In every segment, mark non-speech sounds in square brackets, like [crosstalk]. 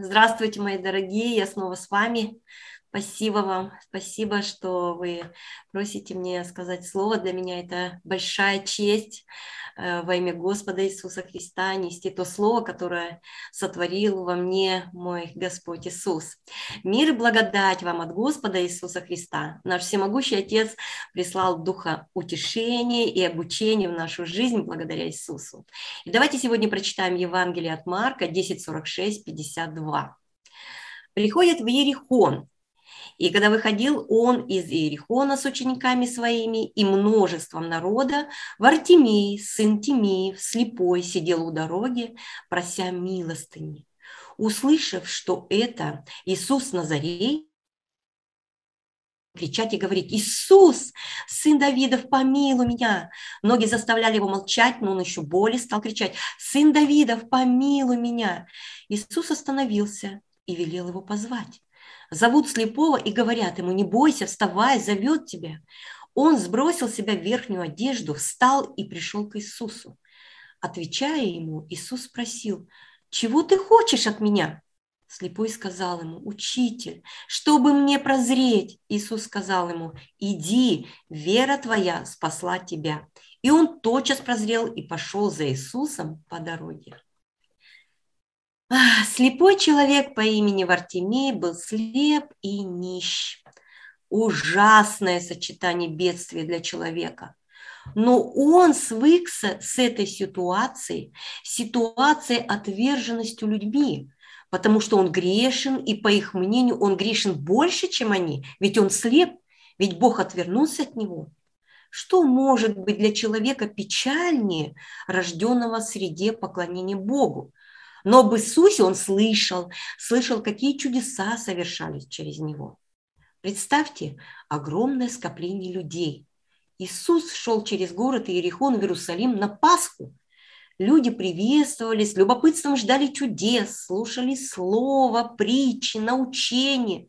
Здравствуйте, мои дорогие, я снова с вами. Спасибо вам, спасибо, что вы просите мне сказать слово. Для меня это большая честь во имя Господа Иисуса Христа нести то слово, которое сотворил во мне мой Господь Иисус. Мир и благодать вам от Господа Иисуса Христа. Наш всемогущий Отец прислал духа утешения и обучения в нашу жизнь благодаря Иисусу. И давайте сегодня прочитаем Евангелие от Марка 10:46, 52 приходит в Ерихон, и когда выходил он из Иерихона с учениками своими и множеством народа, Вартимей, сын Тимеев, слепой, сидел у дороги, прося милостыни. Услышав, что это Иисус Назарей, кричать и говорить, «Иисус, сын Давидов, помилуй меня!» Многие заставляли его молчать, но он еще более стал кричать, «Сын Давидов, помилуй меня!» Иисус остановился и велел его позвать. Зовут слепого и говорят ему, не бойся, вставай, зовет тебя. Он сбросил себя верхнюю одежду, встал и пришел к Иисусу. Отвечая ему, Иисус спросил, чего ты хочешь от меня? Слепой сказал ему, учитель, чтобы мне прозреть. Иисус сказал ему, иди, вера твоя спасла тебя. И он тотчас прозрел и пошел за Иисусом по дороге. Слепой человек по имени Вартимей был слеп и нищ. Ужасное сочетание бедствия для человека. Но он свыкся с этой ситуацией, ситуацией отверженностью людьми, потому что он грешен, и по их мнению он грешен больше, чем они, ведь он слеп, ведь Бог отвернулся от него. Что может быть для человека печальнее рожденного среде поклонения Богу? Но об Иисусе он слышал, слышал, какие чудеса совершались через него. Представьте, огромное скопление людей. Иисус шел через город Иерихон в Иерусалим на Пасху. Люди приветствовали, с любопытством ждали чудес, слушали слово, притчи, научения.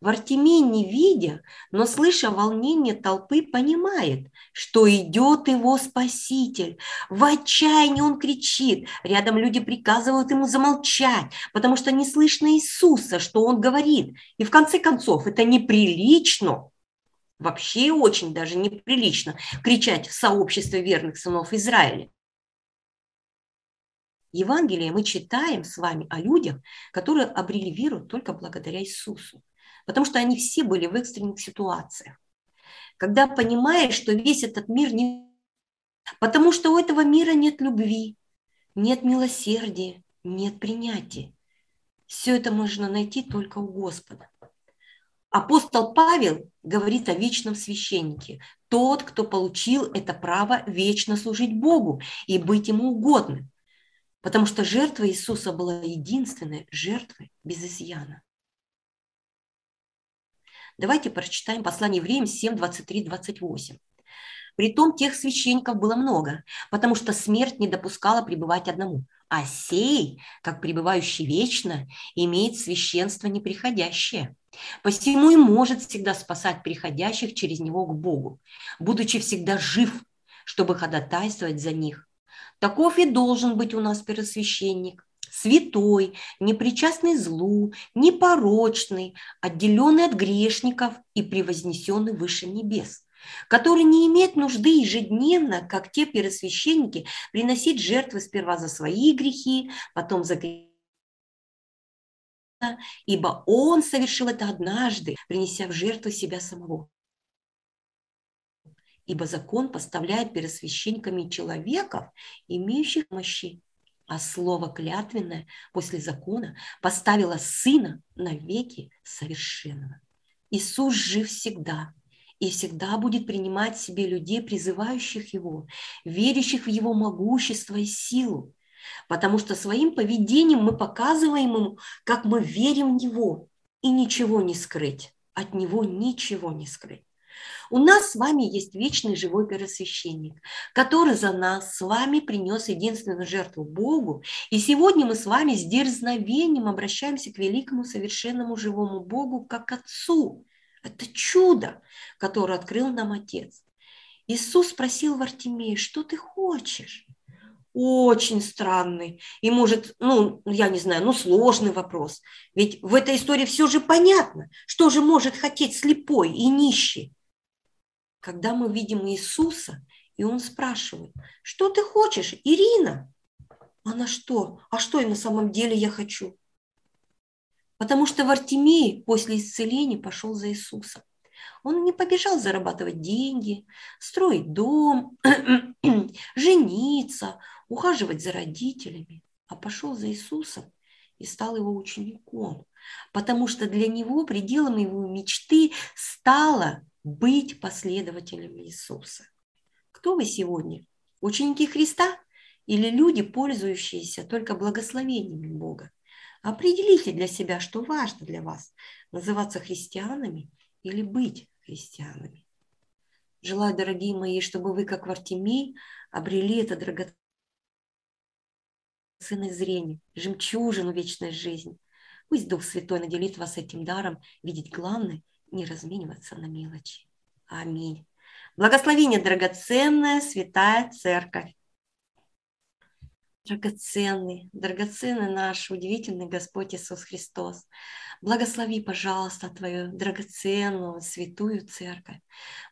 Вартимей, не видя, но слыша волнение толпы, понимает, что идет его спаситель. В отчаянии он кричит. Рядом люди приказывают ему замолчать, потому что не слышно Иисуса, что он говорит. И в конце концов, это неприлично, вообще очень даже неприлично кричать в сообществе верных сынов Израиля. Евангелие мы читаем с вами о людях, которые обрели веру только благодаря Иисусу потому что они все были в экстренных ситуациях. Когда понимаешь, что весь этот мир не... Потому что у этого мира нет любви, нет милосердия, нет принятия. Все это можно найти только у Господа. Апостол Павел говорит о вечном священнике. Тот, кто получил это право вечно служить Богу и быть ему угодным. Потому что жертва Иисуса была единственной жертвой без изъяна. Давайте прочитаем послание евреям 7, 23, 28. Притом тех священников было много, потому что смерть не допускала пребывать одному. А сей, как пребывающий вечно, имеет священство неприходящее. Посему и может всегда спасать приходящих через него к Богу, будучи всегда жив, чтобы ходатайствовать за них. Таков и должен быть у нас первосвященник, святой, непричастный злу, непорочный, отделенный от грешников и превознесенный выше небес который не имеет нужды ежедневно, как те первосвященники, приносить жертвы сперва за свои грехи, потом за грехи ибо он совершил это однажды, принеся в жертву себя самого. Ибо закон поставляет перед священниками человеков, имеющих мощи а слово клятвенное после закона поставило Сына на веки совершенного. Иисус жив всегда и всегда будет принимать себе людей, призывающих Его, верящих в Его могущество и силу, потому что своим поведением мы показываем Ему, как мы верим в Него, и ничего не скрыть, от Него ничего не скрыть. У нас с вами есть вечный живой первосвященник, который за нас с вами принес единственную жертву Богу. И сегодня мы с вами с дерзновением обращаемся к великому совершенному живому Богу, как Отцу. Это чудо, которое открыл нам Отец. Иисус спросил Вартимея, что ты хочешь? очень странный и может, ну, я не знаю, ну, сложный вопрос. Ведь в этой истории все же понятно, что же может хотеть слепой и нищий. Когда мы видим Иисуса, и он спрашивает, что ты хочешь, Ирина? Она что? А что и на самом деле я хочу? Потому что Вартимей после исцеления пошел за Иисусом. Он не побежал зарабатывать деньги, строить дом, [clears throat] жениться, ухаживать за родителями, а пошел за Иисусом и стал его учеником, потому что для него пределом его мечты стало быть последователем Иисуса. Кто вы сегодня? Ученики Христа или люди, пользующиеся только благословениями Бога? Определите для себя, что важно для вас – называться христианами или быть христианами. Желаю, дорогие мои, чтобы вы, как Вартимей, обрели это драгоценное зрение, жемчужину вечной жизни. Пусть Дух Святой наделит вас этим даром видеть главное, не размениваться на мелочи. Аминь. Благословение драгоценная святая церковь драгоценный, драгоценный наш удивительный Господь Иисус Христос. Благослови, пожалуйста, Твою драгоценную, святую церковь.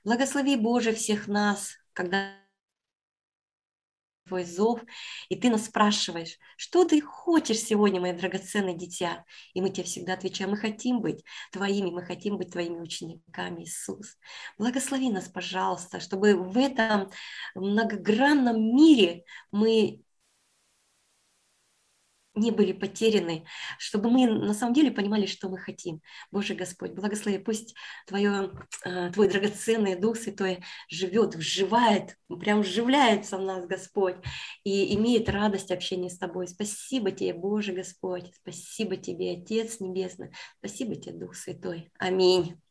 Благослови, Боже, всех нас, когда твой зов, и ты нас спрашиваешь, что ты хочешь сегодня, мое драгоценное дитя? И мы тебе всегда отвечаем, мы хотим быть твоими, мы хотим быть твоими учениками, Иисус. Благослови нас, пожалуйста, чтобы в этом многогранном мире мы не были потеряны, чтобы мы на самом деле понимали, что мы хотим. Боже Господь, благослови, пусть твое, э, Твой драгоценный Дух Святой живет, вживает, прям вживляется в нас, Господь, и имеет радость общения с Тобой. Спасибо Тебе, Боже Господь, спасибо Тебе, Отец Небесный, спасибо Тебе, Дух Святой. Аминь.